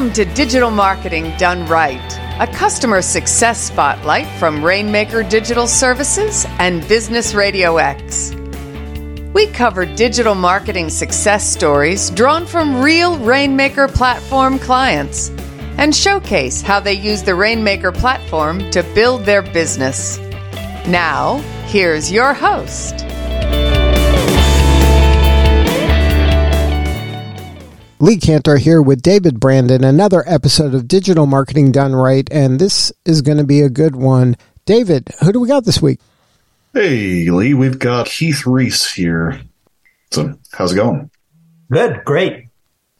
Welcome to Digital Marketing Done Right, a customer success spotlight from Rainmaker Digital Services and Business Radio X. We cover digital marketing success stories drawn from real Rainmaker platform clients and showcase how they use the Rainmaker platform to build their business. Now, here's your host. Lee Kantor here with David Brandon, another episode of Digital Marketing Done Right, and this is going to be a good one. David, who do we got this week? Hey, Lee, we've got Keith Rhys here. So, how's it going? Good, great.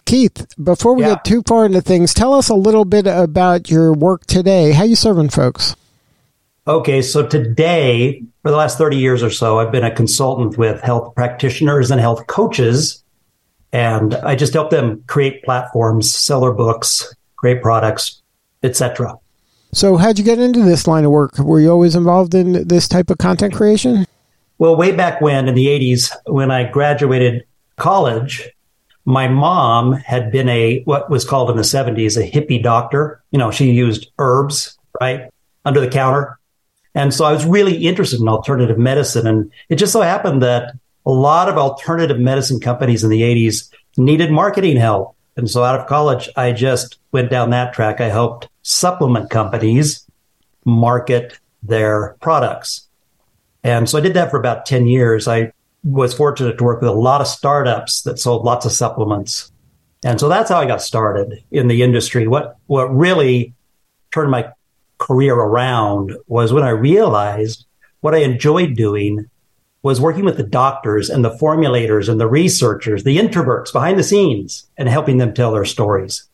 Keith, before we yeah. get too far into things, tell us a little bit about your work today. How you serving folks? Okay, so today, for the last 30 years or so, I've been a consultant with health practitioners and health coaches and I just help them create platforms, sell their books, create products, etc. So, how'd you get into this line of work? Were you always involved in this type of content creation? Well, way back when in the 80s, when I graduated college, my mom had been a what was called in the 70s a hippie doctor. You know, she used herbs, right, under the counter. And so I was really interested in alternative medicine. And it just so happened that a lot of alternative medicine companies in the 80s needed marketing help. And so out of college, I just went down that track. I helped supplement companies market their products. And so I did that for about 10 years. I was fortunate to work with a lot of startups that sold lots of supplements. And so that's how I got started in the industry. What, what really turned my career around was when I realized what I enjoyed doing was working with the doctors and the formulators and the researchers, the introverts behind the scenes, and helping them tell their stories.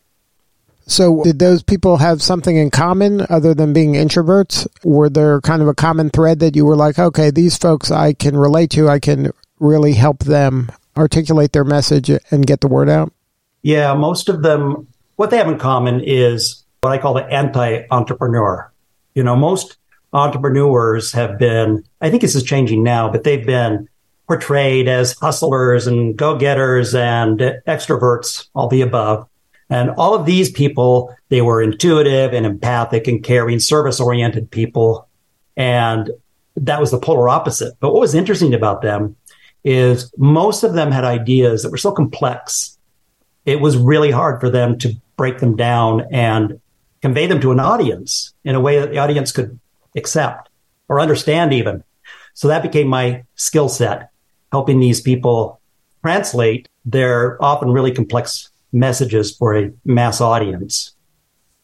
So, did those people have something in common other than being introverts? Were there kind of a common thread that you were like, okay, these folks I can relate to, I can really help them articulate their message and get the word out? Yeah, most of them, what they have in common is what I call the anti entrepreneur. You know, most entrepreneurs have been, I think this is changing now, but they've been portrayed as hustlers and go getters and extroverts, all the above. And all of these people, they were intuitive and empathic and caring, service oriented people. And that was the polar opposite. But what was interesting about them is most of them had ideas that were so complex. It was really hard for them to break them down and convey them to an audience in a way that the audience could accept or understand even. So that became my skill set, helping these people translate their often really complex messages for a mass audience.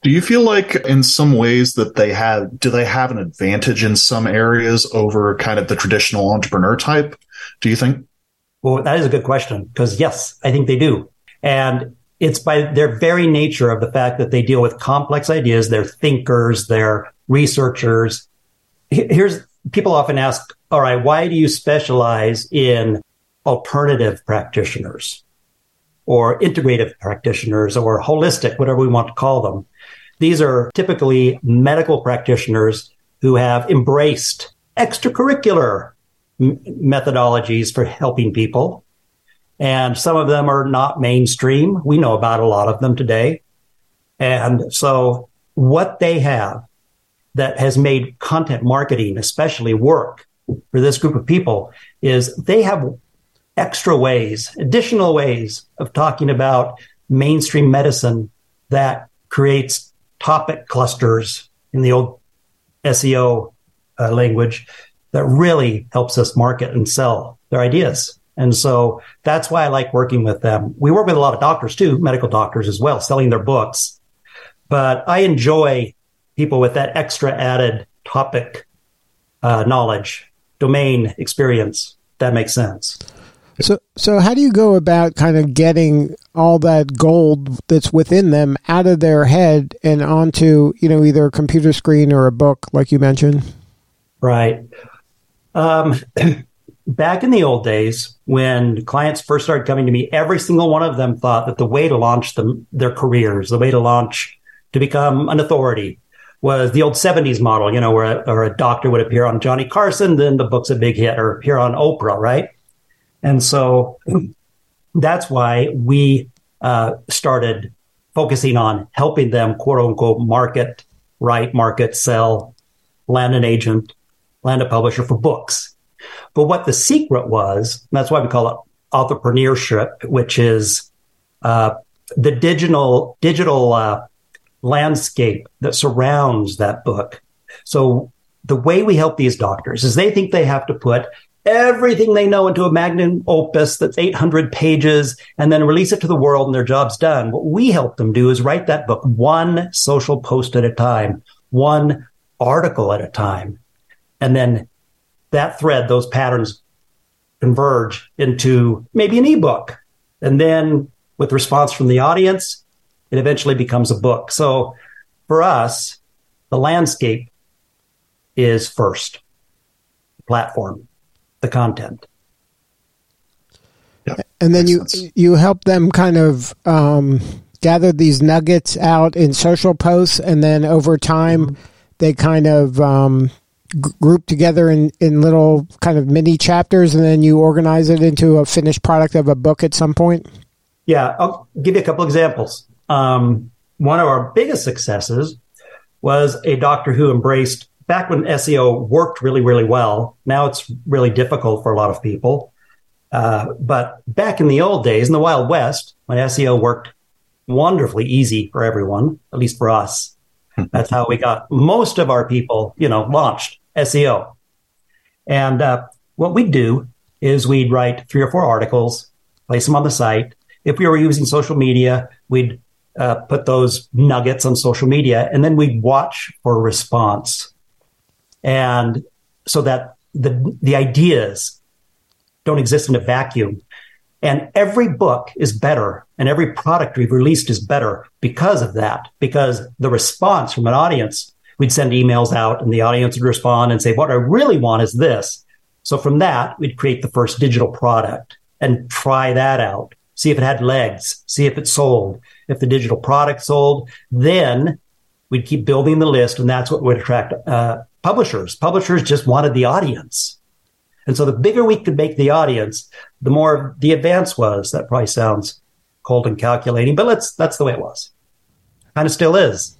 Do you feel like in some ways that they have, do they have an advantage in some areas over kind of the traditional entrepreneur type? Do you think? Well, that is a good question because yes, I think they do. And it's by their very nature of the fact that they deal with complex ideas. They're thinkers, they're researchers. Here's people often ask, all right, why do you specialize in alternative practitioners or integrative practitioners or holistic, whatever we want to call them? These are typically medical practitioners who have embraced extracurricular m- methodologies for helping people. And some of them are not mainstream. We know about a lot of them today. And so what they have that has made content marketing especially work for this group of people is they have extra ways, additional ways of talking about mainstream medicine that creates topic clusters in the old SEO uh, language that really helps us market and sell their ideas. And so that's why I like working with them. We work with a lot of doctors too, medical doctors as well, selling their books. But I enjoy people with that extra added topic uh, knowledge, domain experience. That makes sense. So, so how do you go about kind of getting all that gold that's within them out of their head and onto, you know, either a computer screen or a book, like you mentioned? Right. Um, back in the old days, when clients first started coming to me, every single one of them thought that the way to launch them, their careers, the way to launch to become an authority, was the old 70s model, you know, where a, a doctor would appear on Johnny Carson, then the book's a big hit, or appear on Oprah, right? And so that's why we uh, started focusing on helping them, quote unquote, market, write, market, sell, land an agent, land a publisher for books. But what the secret was, that's why we call it entrepreneurship, which is uh, the digital digital uh, landscape that surrounds that book. So the way we help these doctors is they think they have to put everything they know into a magnum opus that's 800 pages and then release it to the world and their job's done. What we help them do is write that book one social post at a time, one article at a time. And then that thread, those patterns converge into maybe an ebook. And then with response from the audience, it eventually becomes a book. So for us, the landscape is first the platform the content. and then you sense. you help them kind of um, gather these nuggets out in social posts, and then over time mm-hmm. they kind of um, g- group together in in little kind of mini chapters, and then you organize it into a finished product of a book at some point. Yeah, I'll give you a couple examples. Um, one of our biggest successes was a doctor who embraced back when SEO worked really, really well, now it's really difficult for a lot of people. Uh, but back in the old days, in the Wild West, when SEO worked wonderfully easy for everyone, at least for us, that's how we got most of our people, you know, launched SEO. And uh, what we'd do is we'd write three or four articles, place them on the site. If we were using social media, we'd uh, put those nuggets on social media, and then we'd watch for response and so that the the ideas don't exist in a vacuum. And every book is better, and every product we've released is better because of that. Because the response from an audience, we'd send emails out, and the audience would respond and say, "What I really want is this." So from that, we'd create the first digital product and try that out, see if it had legs, see if it sold. If the digital product sold, then we'd keep building the list, and that's what would attract uh, publishers. Publishers just wanted the audience. And so the bigger we could make the audience, the more the advance was. That probably sounds cold and calculating, but let's that's the way it was. Kind of still is.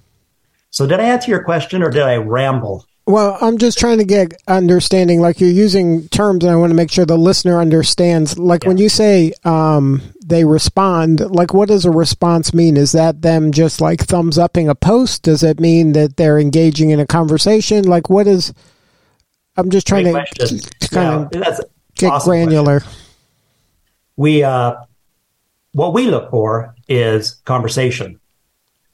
So did I answer your question or did I ramble? Well, I'm just trying to get understanding. Like you're using terms, and I want to make sure the listener understands. Like yeah. when you say um, they respond, like what does a response mean? Is that them just like thumbs upping a post? Does it mean that they're engaging in a conversation? Like what is? I'm just trying Great to, to kind yeah, of get awesome granular. Question. We uh, what we look for is conversation,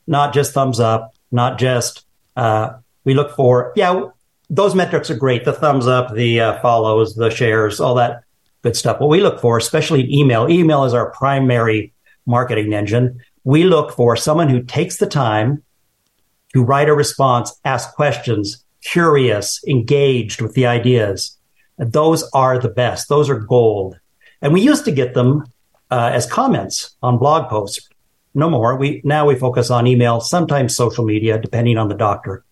not just thumbs up, not just. Uh, we look for, yeah, those metrics are great. The thumbs up, the uh, follows, the shares, all that good stuff. What we look for, especially in email, email is our primary marketing engine. We look for someone who takes the time to write a response, ask questions, curious, engaged with the ideas. And those are the best. Those are gold. And we used to get them uh, as comments on blog posts. No more. We now we focus on email, sometimes social media, depending on the doctor.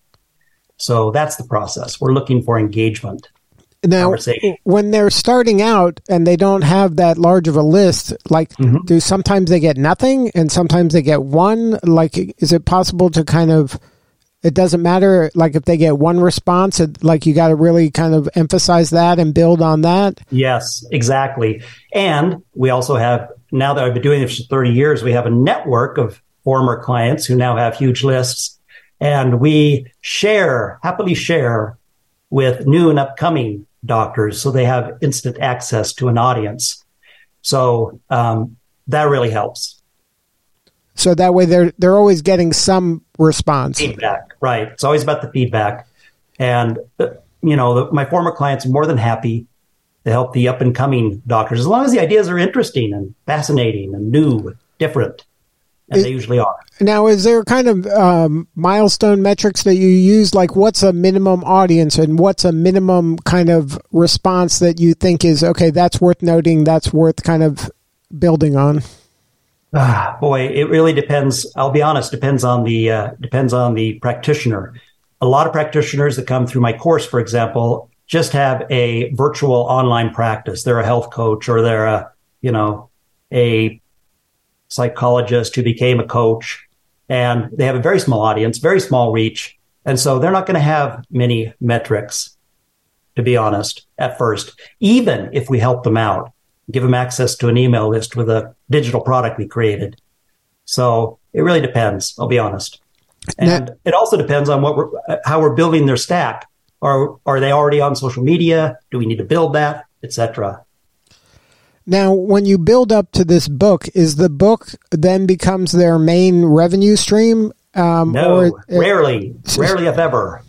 So that's the process. We're looking for engagement. Now, when they're starting out and they don't have that large of a list, like, mm-hmm. do sometimes they get nothing and sometimes they get one? Like, is it possible to kind of, it doesn't matter, like, if they get one response, it, like, you got to really kind of emphasize that and build on that? Yes, exactly. And we also have, now that I've been doing this for 30 years, we have a network of former clients who now have huge lists and we share, happily share with new and upcoming doctors so they have instant access to an audience. So um, that really helps. So that way they're they're always getting some response. Feedback, right? It's always about the feedback, and uh, you know the, my former clients are more than happy to help the up and coming doctors as long as the ideas are interesting and fascinating and new, different and it, they usually are. Now, is there kind of um, milestone metrics that you use? Like, what's a minimum audience and what's a minimum kind of response that you think is okay? That's worth noting. That's worth kind of building on. Ah, boy, it really depends. I'll be honest. Depends on the uh, depends on the practitioner. A lot of practitioners that come through my course, for example, just have a virtual online practice. They're a health coach or they're a you know a psychologist who became a coach and they have a very small audience, very small reach. And so they're not going to have many metrics, to be honest, at first, even if we help them out, give them access to an email list with a digital product we created. So it really depends, I'll be honest. And now, it also depends on what we're, how we're building their stack. Are, are they already on social media? Do we need to build that, etc.? Now, when you build up to this book, is the book then becomes their main revenue stream? Um, no, or, rarely, rarely if ever.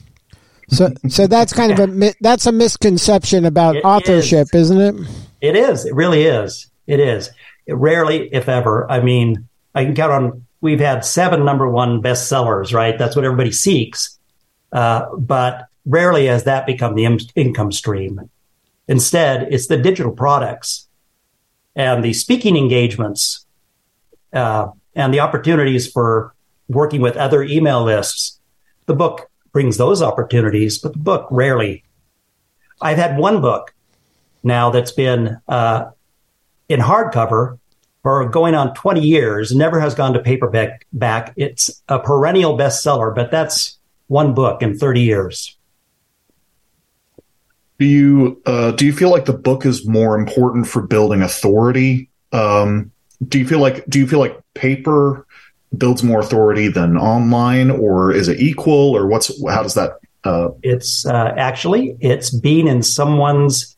So, so that's kind of a that's a misconception about it authorship, is. not it? It is. It really is. It is. It rarely, if ever. I mean, I can count on. We've had seven number one bestsellers, right? That's what everybody seeks. Uh, but rarely has that become the in- income stream. Instead, it's the digital products and the speaking engagements uh, and the opportunities for working with other email lists. The book brings those opportunities, but the book rarely. I've had one book now that's been uh, in hardcover for going on 20 years, never has gone to paperback. Back. It's a perennial bestseller, but that's one book in 30 years. Do you uh, do you feel like the book is more important for building authority? Um, do you feel like do you feel like paper builds more authority than online, or is it equal, or what's how does that? Uh... It's uh, actually it's being in someone's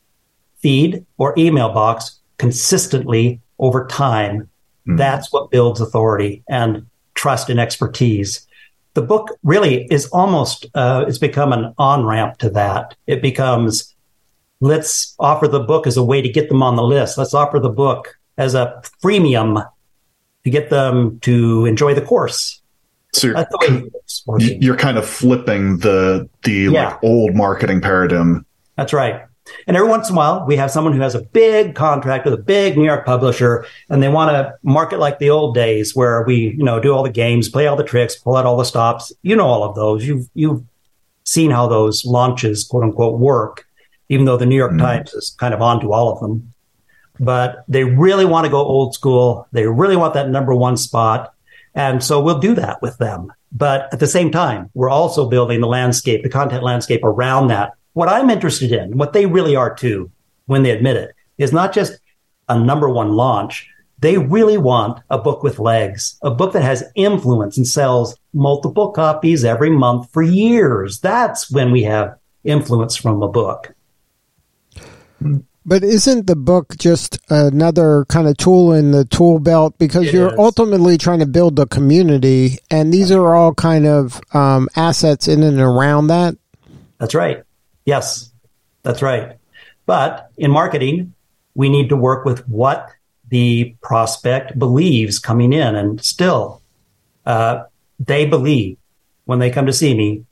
feed or email box consistently over time. Mm. That's what builds authority and trust and expertise the book really is almost uh, it's become an on ramp to that. It becomes let's offer the book as a way to get them on the list. Let's offer the book as a freemium to get them to enjoy the course. So you're, you're kind of flipping the the yeah. like old marketing paradigm. That's right. And every once in a while, we have someone who has a big contract with a big New York publisher, and they want to market like the old days, where we, you know, do all the games, play all the tricks, pull out all the stops. You know all of those. You've you've seen how those launches, quote unquote, work even though the New York mm. Times is kind of onto all of them. But they really want to go old school. They really want that number one spot. And so we'll do that with them. But at the same time, we're also building the landscape, the content landscape around that. What I'm interested in, what they really are too, when they admit it, is not just a number one launch. They really want a book with legs, a book that has influence and sells multiple copies every month for years. That's when we have influence from a book. But isn't the book just another kind of tool in the tool belt? Because it you're is. ultimately trying to build a community, and these are all kind of um, assets in and around that. That's right. Yes, that's right. But in marketing, we need to work with what the prospect believes coming in. And still, uh, they believe when they come to see me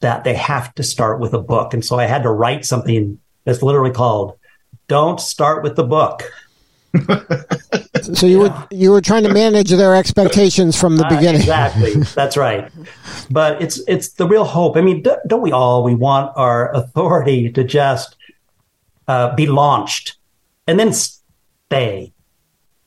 that they have to start with a book. And so I had to write something that's literally called "Don't Start with the Book." so you yeah. were you were trying to manage their expectations from the uh, beginning. exactly, that's right. But it's it's the real hope. I mean, don't we all? We want our authority to just uh, be launched and then stay.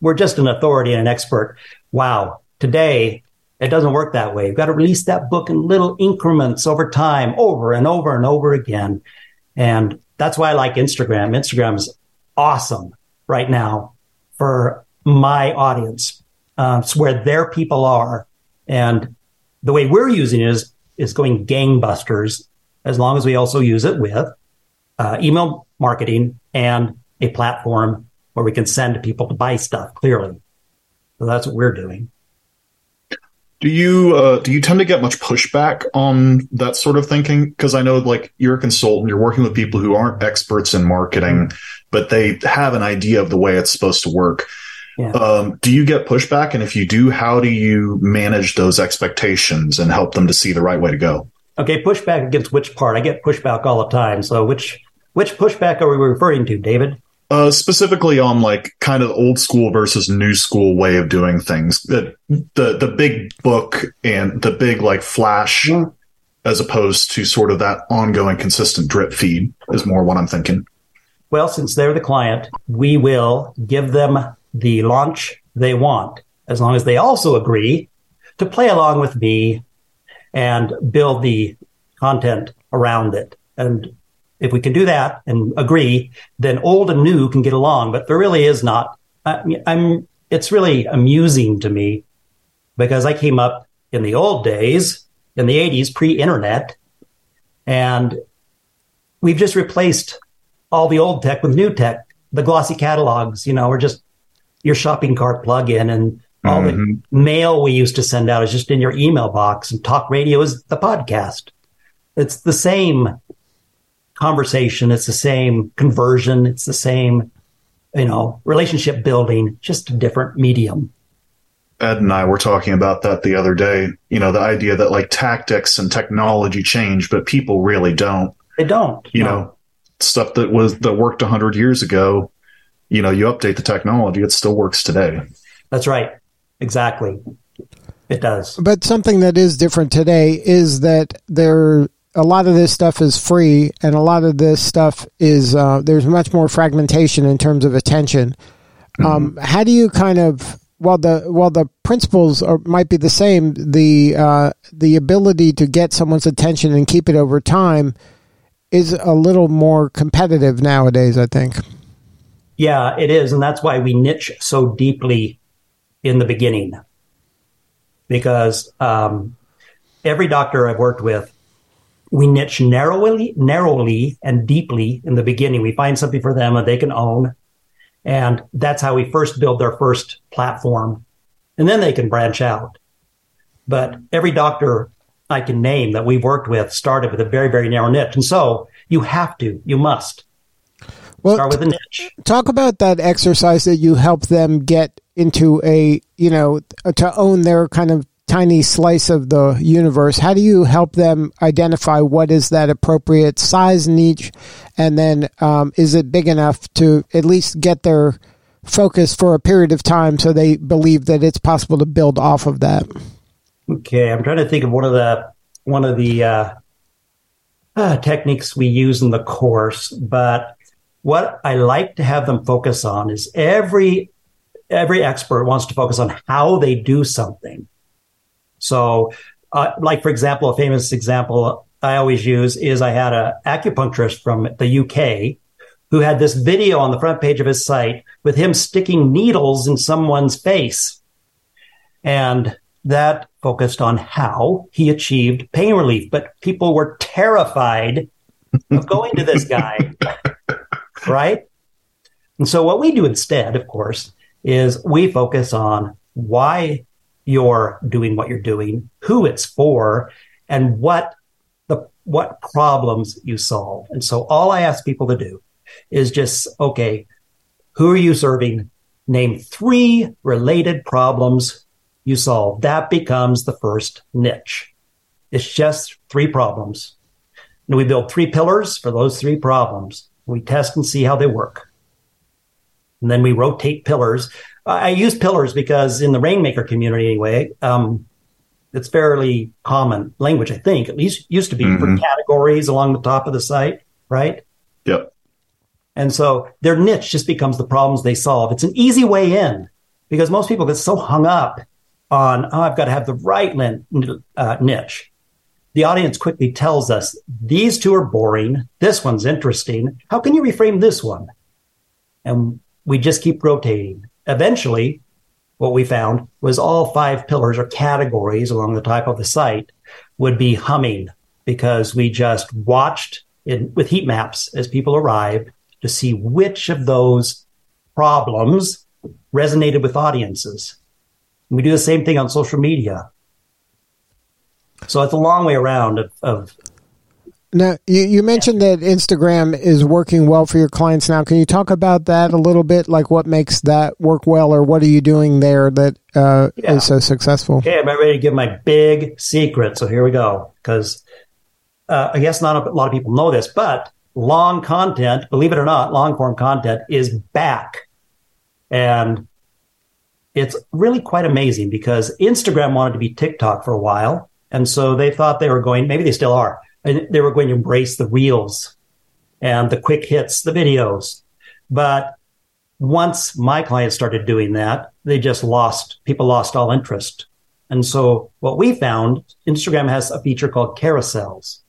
We're just an authority and an expert. Wow. Today, it doesn't work that way. You've got to release that book in little increments over time, over and over and over again. And that's why I like Instagram. Instagram is awesome right now for my audience. Uh, it's where their people are. And the way we're using it is, is going gangbusters as long as we also use it with uh, email marketing and a platform where we can send people to buy stuff clearly. So that's what we're doing. Do you uh, do you tend to get much pushback on that sort of thinking? Because I know, like, you're a consultant, you're working with people who aren't experts in marketing, but they have an idea of the way it's supposed to work. Yeah. Um, do you get pushback? And if you do, how do you manage those expectations and help them to see the right way to go? Okay, pushback against which part? I get pushback all the time. So which which pushback are we referring to, David? Uh, specifically on like kind of old school versus new school way of doing things. The the the big book and the big like flash, yeah. as opposed to sort of that ongoing consistent drip feed is more what I'm thinking. Well, since they're the client, we will give them the launch they want, as long as they also agree to play along with me and build the content around it. And if we can do that and agree, then old and new can get along. But there really is not. I, I'm. It's really amusing to me because I came up in the old days, in the '80s, pre-internet, and we've just replaced all the old tech with new tech. The glossy catalogs, you know, are just your shopping cart plug-in, and all mm-hmm. the mail we used to send out is just in your email box, and talk radio is the podcast. It's the same conversation. It's the same conversion. It's the same, you know, relationship building, just a different medium. Ed and I were talking about that the other day. You know, the idea that like tactics and technology change, but people really don't. They don't. You no. know, stuff that was that worked hundred years ago. You know, you update the technology, it still works today. That's right. Exactly. It does. But something that is different today is that there a lot of this stuff is free, and a lot of this stuff is uh, there's much more fragmentation in terms of attention. Mm-hmm. Um, how do you kind of while the while the principles are, might be the same, the uh, the ability to get someone's attention and keep it over time is a little more competitive nowadays. I think. Yeah, it is, and that's why we niche so deeply in the beginning, because um, every doctor I've worked with we niche narrowly, narrowly and deeply in the beginning. We find something for them that they can own. And that's how we first build their first platform. And then they can branch out. But every doctor I can name that we've worked with started with a very, very narrow niche. And so you have to, you must well, start with a niche. Talk about that exercise that you help them get into a, you know, to own their kind of tiny slice of the universe, how do you help them identify what is that appropriate size niche? And then um, is it big enough to at least get their focus for a period of time so they believe that it's possible to build off of that? Okay, I'm trying to think of one of the one of the uh, uh, techniques we use in the course, but what I like to have them focus on is every every expert wants to focus on how they do something so, uh, like for example, a famous example I always use is I had an acupuncturist from the UK who had this video on the front page of his site with him sticking needles in someone's face. And that focused on how he achieved pain relief. But people were terrified of going to this guy, right? And so what we do instead, of course, is we focus on why you're doing what you're doing, who it's for, and what the what problems you solve. And so all I ask people to do is just okay, who are you serving? Name three related problems you solve. That becomes the first niche. It's just three problems. And we build three pillars for those three problems. We test and see how they work. And then we rotate pillars I use pillars because in the Rainmaker community, anyway, um, it's fairly common language, I think, at least used to be mm-hmm. for categories along the top of the site, right? Yep. And so their niche just becomes the problems they solve. It's an easy way in because most people get so hung up on, oh, I've got to have the right uh, niche. The audience quickly tells us these two are boring. This one's interesting. How can you reframe this one? And we just keep rotating eventually, what we found was all five pillars or categories along the top of the site would be humming because we just watched in, with heat maps as people arrived to see which of those problems resonated with audiences. And we do the same thing on social media. So it's a long way around of, of now, you, you mentioned that Instagram is working well for your clients now. Can you talk about that a little bit? Like what makes that work well, or what are you doing there that uh, yeah. is so successful? Okay, I'm ready to give my big secret. So here we go. Because uh, I guess not a lot of people know this, but long content, believe it or not, long form content is back. And it's really quite amazing because Instagram wanted to be TikTok for a while. And so they thought they were going, maybe they still are and they were going to embrace the reels and the quick hits, the videos. But once my clients started doing that, they just lost, people lost all interest. And so what we found, Instagram has a feature called carousels.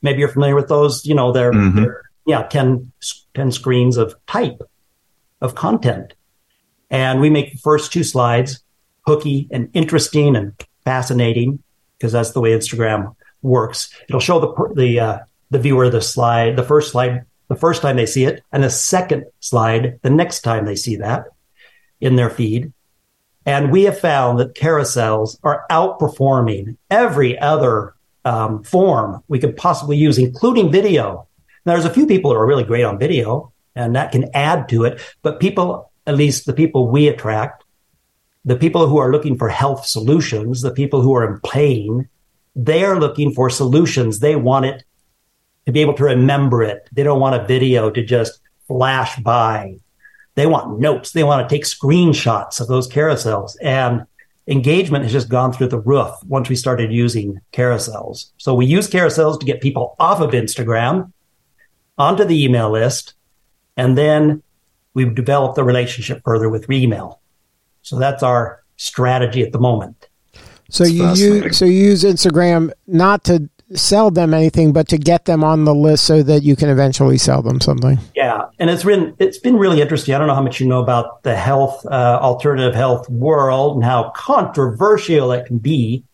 Maybe you're familiar with those. You know, they're, mm-hmm. they're yeah, 10, 10 screens of type of content. And we make the first two slides hooky and interesting and fascinating because that's the way Instagram works. It'll show the the uh, the viewer the slide, the first slide, the first time they see it, and the second slide the next time they see that in their feed. And we have found that carousels are outperforming every other um, form we could possibly use, including video. Now, there's a few people who are really great on video, and that can add to it. But people, at least the people we attract, the people who are looking for health solutions, the people who are in pain, they're looking for solutions. They want it to be able to remember it. They don't want a video to just flash by. They want notes. They want to take screenshots of those carousels. And engagement has just gone through the roof once we started using carousels. So we use carousels to get people off of Instagram onto the email list. And then we've developed the relationship further with email. So that's our strategy at the moment. So you use so you use Instagram not to sell them anything, but to get them on the list so that you can eventually sell them something. Yeah, and it's been it's been really interesting. I don't know how much you know about the health uh, alternative health world and how controversial it can be,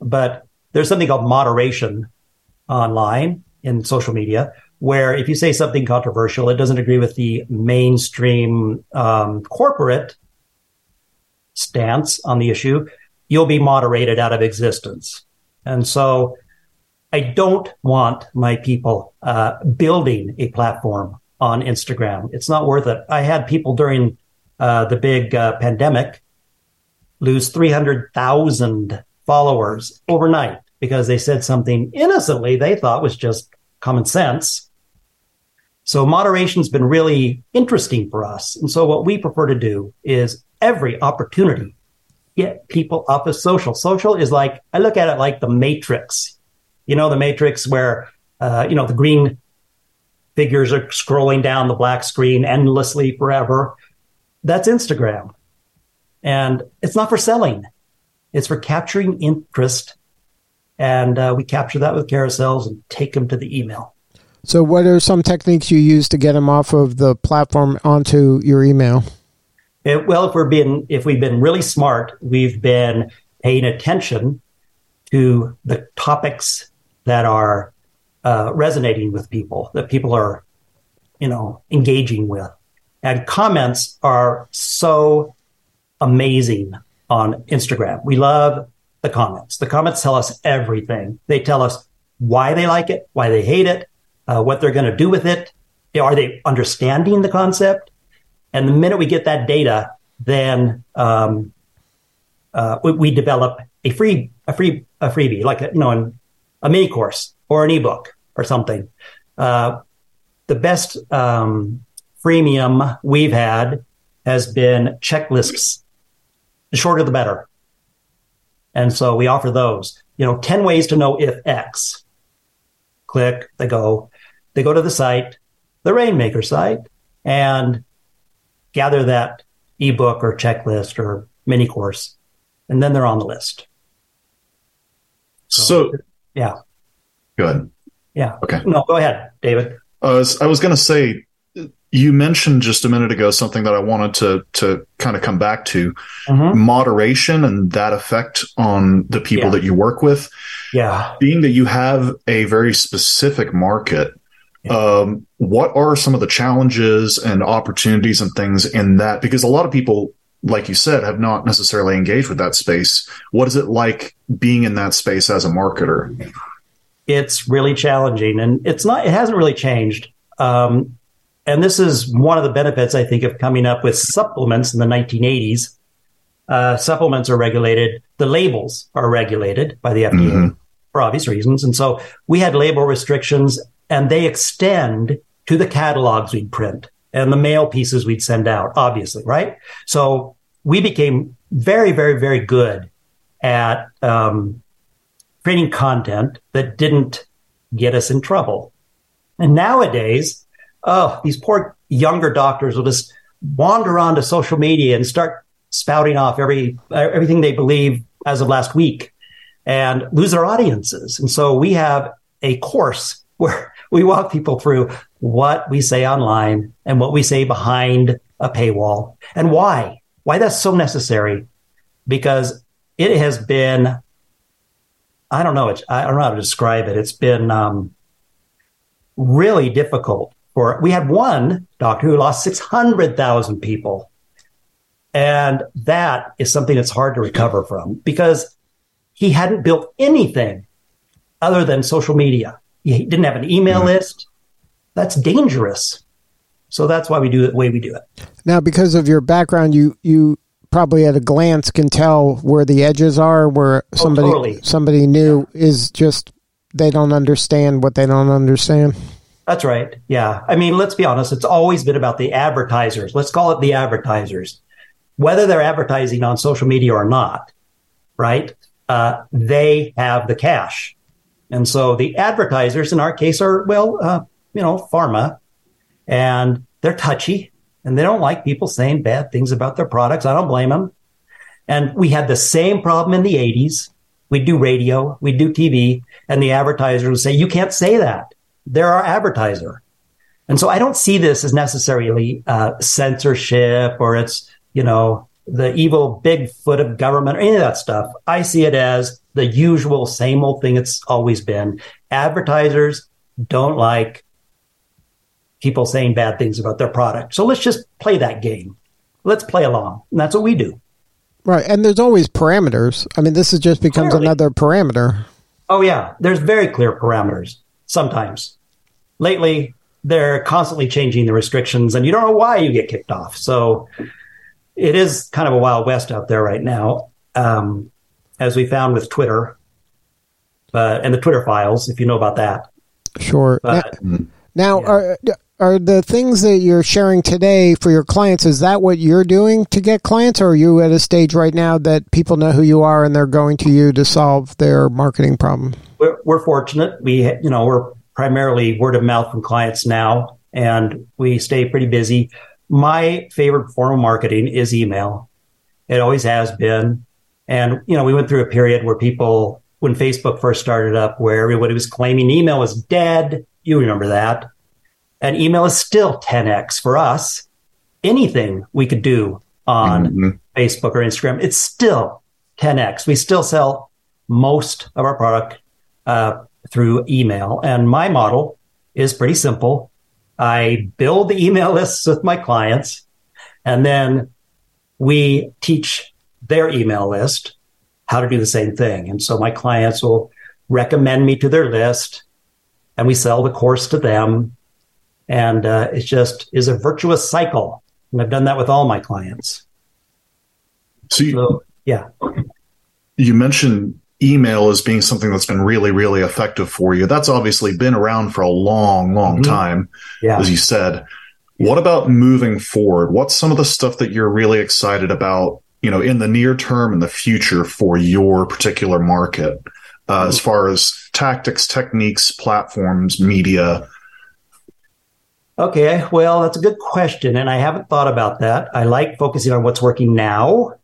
but there's something called moderation online in social media where if you say something controversial, it doesn't agree with the mainstream um, corporate stance on the issue, you'll be moderated out of existence. And so I don't want my people uh, building a platform on Instagram. It's not worth it. I had people during uh, the big uh, pandemic lose 300,000 followers overnight because they said something innocently they thought was just common sense. So moderation's been really interesting for us. And so what we prefer to do is every opportunity get people off of social. Social is like, I look at it like the matrix you know, the Matrix where, uh, you know, the green figures are scrolling down the black screen endlessly forever. That's Instagram. And it's not for selling. It's for capturing interest. And uh, we capture that with carousels and take them to the email. So, what are some techniques you use to get them off of the platform onto your email? It, well, if we're being, if we've been really smart, we've been paying attention to the topics that are uh, resonating with people, that people are, you know, engaging with. And comments are so amazing on Instagram. We love the comments. The comments tell us everything. They tell us why they like it, why they hate it, uh, what they're going to do with it. Are they understanding the concept? And the minute we get that data, then um, uh, we, we, develop a free a free a freebie, like you know, in a mini course or an ebook or something. Uh, the best um, freemium we've had has been checklists. The shorter, the better. And so we offer those. You know, 10 ways to know if X. Click, they go. They go to the site, the Rainmaker site, and gather that ebook or checklist or mini course. And then they're on the list. So, so yeah. Good. Yeah. Okay. No, go ahead, David. Uh, I was going to say, you mentioned just a minute ago something that I wanted to to kind of come back to mm-hmm. moderation and that effect on the people yeah. that you work with. Yeah. Being that you have a very specific market, yeah. um, what are some of the challenges and opportunities and things in that? Because a lot of people like you said, have not necessarily engaged with that space. What is it like being in that space as a marketer? It's really challenging, and it's not. It hasn't really changed. Um, and this is one of the benefits I think of coming up with supplements in the 1980s. Uh, supplements are regulated. The labels are regulated by the FDA mm-hmm. for obvious reasons, and so we had label restrictions, and they extend to the catalogs we'd print and the mail pieces we'd send out, obviously, right? So we became very, very, very good at um, creating content that didn't get us in trouble. And nowadays, oh, these poor younger doctors will just wander onto social media and start spouting off every everything they believe as of last week and lose their audiences. And so we have a course where we walk people through what we say online and what we say behind a paywall and why, why that's so necessary. Because it has been, I don't know, it's, I don't know how to describe it. It's been um, really difficult for, we had one doctor who lost 600,000 people. And that is something that's hard to recover from because he hadn't built anything other than social media. He didn't have an email mm-hmm. list. That's dangerous. So that's why we do it the way we do it. Now, because of your background, you you probably at a glance can tell where the edges are, where oh, somebody oh, totally. somebody new yeah. is just they don't understand what they don't understand. That's right. Yeah. I mean, let's be honest. It's always been about the advertisers. Let's call it the advertisers, whether they're advertising on social media or not. Right? Uh, they have the cash. And so the advertisers in our case are, well, uh, you know, pharma, and they're touchy and they don't like people saying bad things about their products. I don't blame them. And we had the same problem in the 80s. We'd do radio, we'd do TV, and the advertisers would say, You can't say that. They're our advertiser. And so I don't see this as necessarily uh, censorship or it's, you know, the evil big foot of government or any of that stuff. I see it as the usual same old thing it's always been. Advertisers don't like people saying bad things about their product. So let's just play that game. Let's play along. And that's what we do. Right. And there's always parameters. I mean, this is just becomes Clearly. another parameter. Oh, yeah. There's very clear parameters sometimes. Lately, they're constantly changing the restrictions, and you don't know why you get kicked off. So it is kind of a wild west out there right now. Um, as we found with Twitter uh, and the Twitter files, if you know about that. Sure. But, now, now yeah. are are the things that you're sharing today for your clients? Is that what you're doing to get clients, or are you at a stage right now that people know who you are and they're going to you to solve their marketing problem? We're, we're fortunate. We you know we're primarily word of mouth from clients now, and we stay pretty busy. My favorite form of marketing is email. It always has been. And, you know, we went through a period where people, when Facebook first started up, where everybody was claiming email was dead. You remember that. And email is still 10x for us. Anything we could do on mm-hmm. Facebook or Instagram, it's still 10x. We still sell most of our product uh, through email. And my model is pretty simple. I build the email lists with my clients, and then we teach their email list how to do the same thing. And so my clients will recommend me to their list and we sell the course to them. And uh, it just is a virtuous cycle. And I've done that with all my clients. So, you, so yeah. You mentioned email as being something that's been really, really effective for you. That's obviously been around for a long, long mm-hmm. time, yeah. as you said. What about moving forward? What's some of the stuff that you're really excited about you know, in the near term and the future for your particular market, uh, as far as tactics, techniques, platforms, media? Okay, well, that's a good question, and I haven't thought about that. I like focusing on what's working now,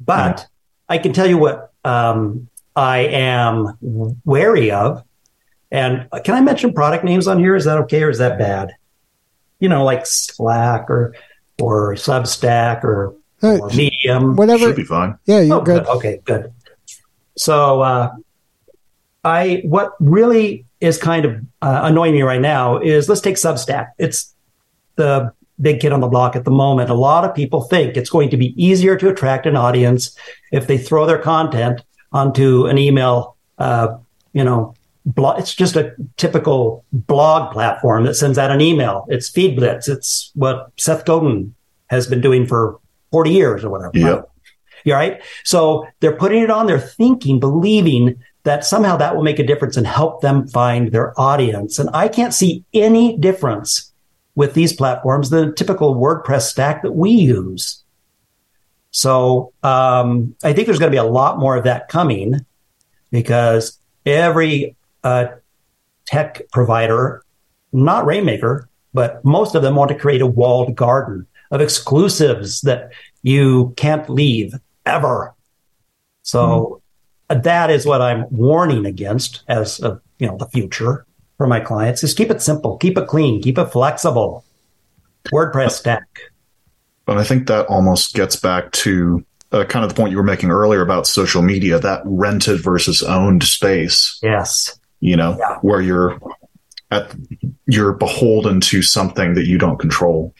but yeah. I can tell you what um, I am wary of. And can I mention product names on here? Is that okay, or is that bad? You know, like Slack or or Substack or or medium. Whatever. Should be fine. Yeah, you're oh, good. good. Okay, good. So, uh, I what really is kind of uh, annoying me right now is let's take Substack. It's the big kid on the block at the moment. A lot of people think it's going to be easier to attract an audience if they throw their content onto an email. Uh, you know, blog. It's just a typical blog platform that sends out an email. It's FeedBlitz. It's what Seth Godin has been doing for 40 years or whatever. Yeah. Right? right. So they're putting it on, they're thinking, believing that somehow that will make a difference and help them find their audience. And I can't see any difference with these platforms than the typical WordPress stack that we use. So um, I think there's going to be a lot more of that coming because every uh, tech provider, not Rainmaker, but most of them want to create a walled garden of exclusives that you can't leave ever. So mm that is what I'm warning against as a, you know the future for my clients is keep it simple, keep it clean, keep it flexible. WordPress stack. But I think that almost gets back to uh, kind of the point you were making earlier about social media, that rented versus owned space. Yes. You know, yeah. where you're at, you're beholden to something that you don't control.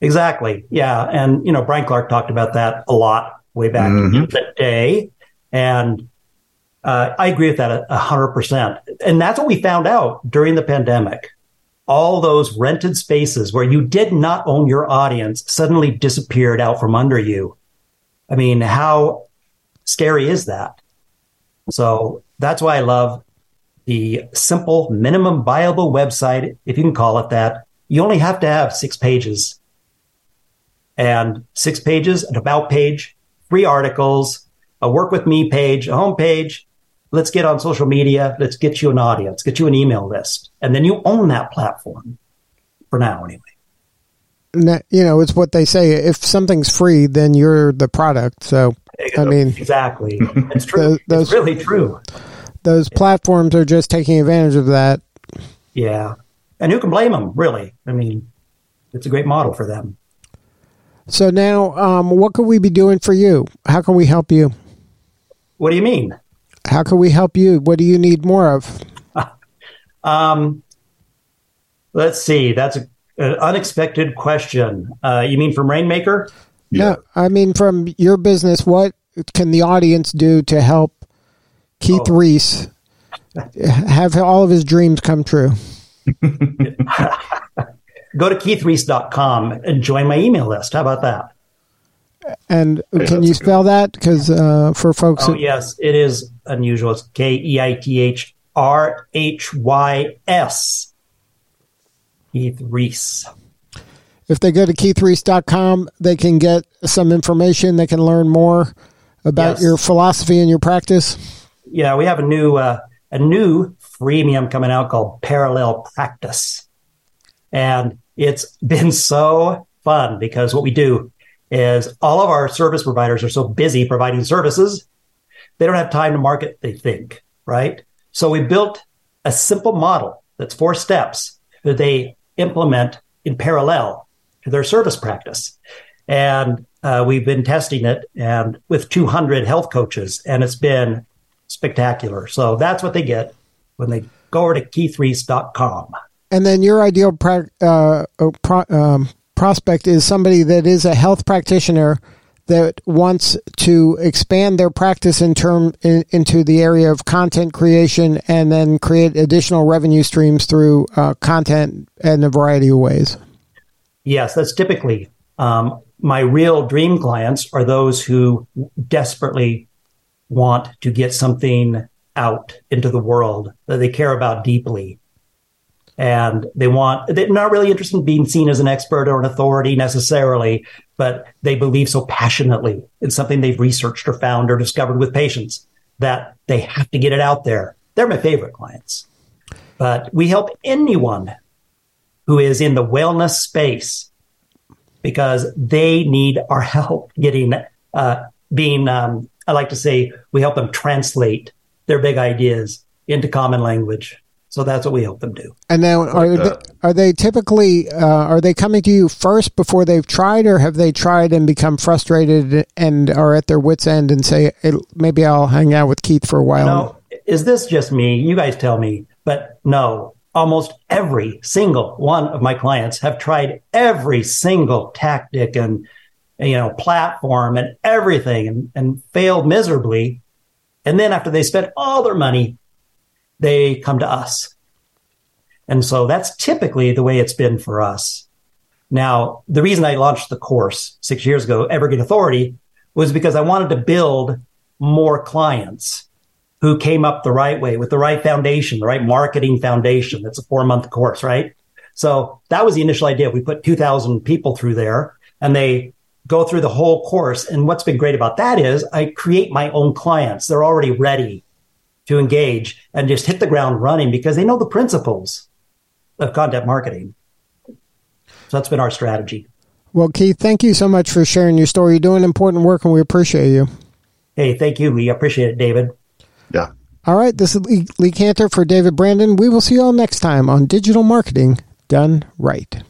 Exactly. Yeah. And, you know, Brian Clark talked about that a lot way back mm-hmm. in the day. And uh, I agree with that a hundred percent. And that's what we found out during the pandemic. All those rented spaces where you did not own your audience suddenly disappeared out from under you. I mean, how scary is that? So that's why I love the simple minimum viable website, if you can call it that. You only have to have six pages and six pages, an about page, three articles, a work with me page, a home page. Let's get on social media. Let's get you an audience, get you an email list. And then you own that platform for now, anyway you know, it's what they say. If something's free, then you're the product. So, I mean, exactly. It's true. those, it's really true. Those yeah. platforms are just taking advantage of that. Yeah. And who can blame them, really? I mean, it's a great model for them. So now, um, what could we be doing for you? How can we help you? What do you mean? How can we help you? What do you need more of? um, let's see. That's a an unexpected question. Uh, you mean from Rainmaker? Yeah. No, I mean from your business. What can the audience do to help Keith oh. Rhys have all of his dreams come true? Go to keithrhys.com and join my email list. How about that? And can you spell that? Because uh, for folks, oh yes, it is unusual. It's K E I T H R H Y S Keith Rhys. If they go to keithrhys.com, they can get some information. They can learn more about yes. your philosophy and your practice. Yeah, we have a new uh, a new freemium coming out called Parallel Practice, and it's been so fun because what we do is all of our service providers are so busy providing services, they don't have time to market. They think right, so we built a simple model that's four steps that they implement in parallel to their service practice. And uh, we've been testing it and with 200 health coaches, and it's been spectacular. So that's what they get when they go over to keithrhys.com. And then your ideal pra- uh, uh, pro- um, prospect is somebody that is a health practitioner that wants to expand their practice in term in, into the area of content creation and then create additional revenue streams through uh, content in a variety of ways. Yes, that's typically um, my real dream clients are those who desperately want to get something out into the world that they care about deeply and they want they're not really interested in being seen as an expert or an authority necessarily but they believe so passionately in something they've researched or found or discovered with patients that they have to get it out there. They're my favorite clients. But we help anyone who is in the wellness space because they need our help getting uh, being um, i like to say we help them translate their big ideas into common language so that's what we help them do. And now, are they, are they typically uh, are they coming to you first before they've tried, or have they tried and become frustrated and are at their wits' end and say, hey, maybe I'll hang out with Keith for a while? No, is this just me? You guys tell me, but no. Almost every single one of my clients have tried every single tactic and you know platform and everything and, and failed miserably. And then after they spent all their money they come to us. And so that's typically the way it's been for us. Now, the reason I launched the course six years ago, Evergreen Authority, was because I wanted to build more clients who came up the right way with the right foundation, the right marketing foundation. It's a four month course, right? So that was the initial idea. We put 2000 people through there and they go through the whole course. And what's been great about that is I create my own clients. They're already ready to engage and just hit the ground running because they know the principles of content marketing. So that's been our strategy. Well, Keith, thank you so much for sharing your story. You're doing important work and we appreciate you. Hey, thank you. We appreciate it, David. Yeah. All right. This is Lee, Lee Kantor for David Brandon. We will see you all next time on Digital Marketing Done Right.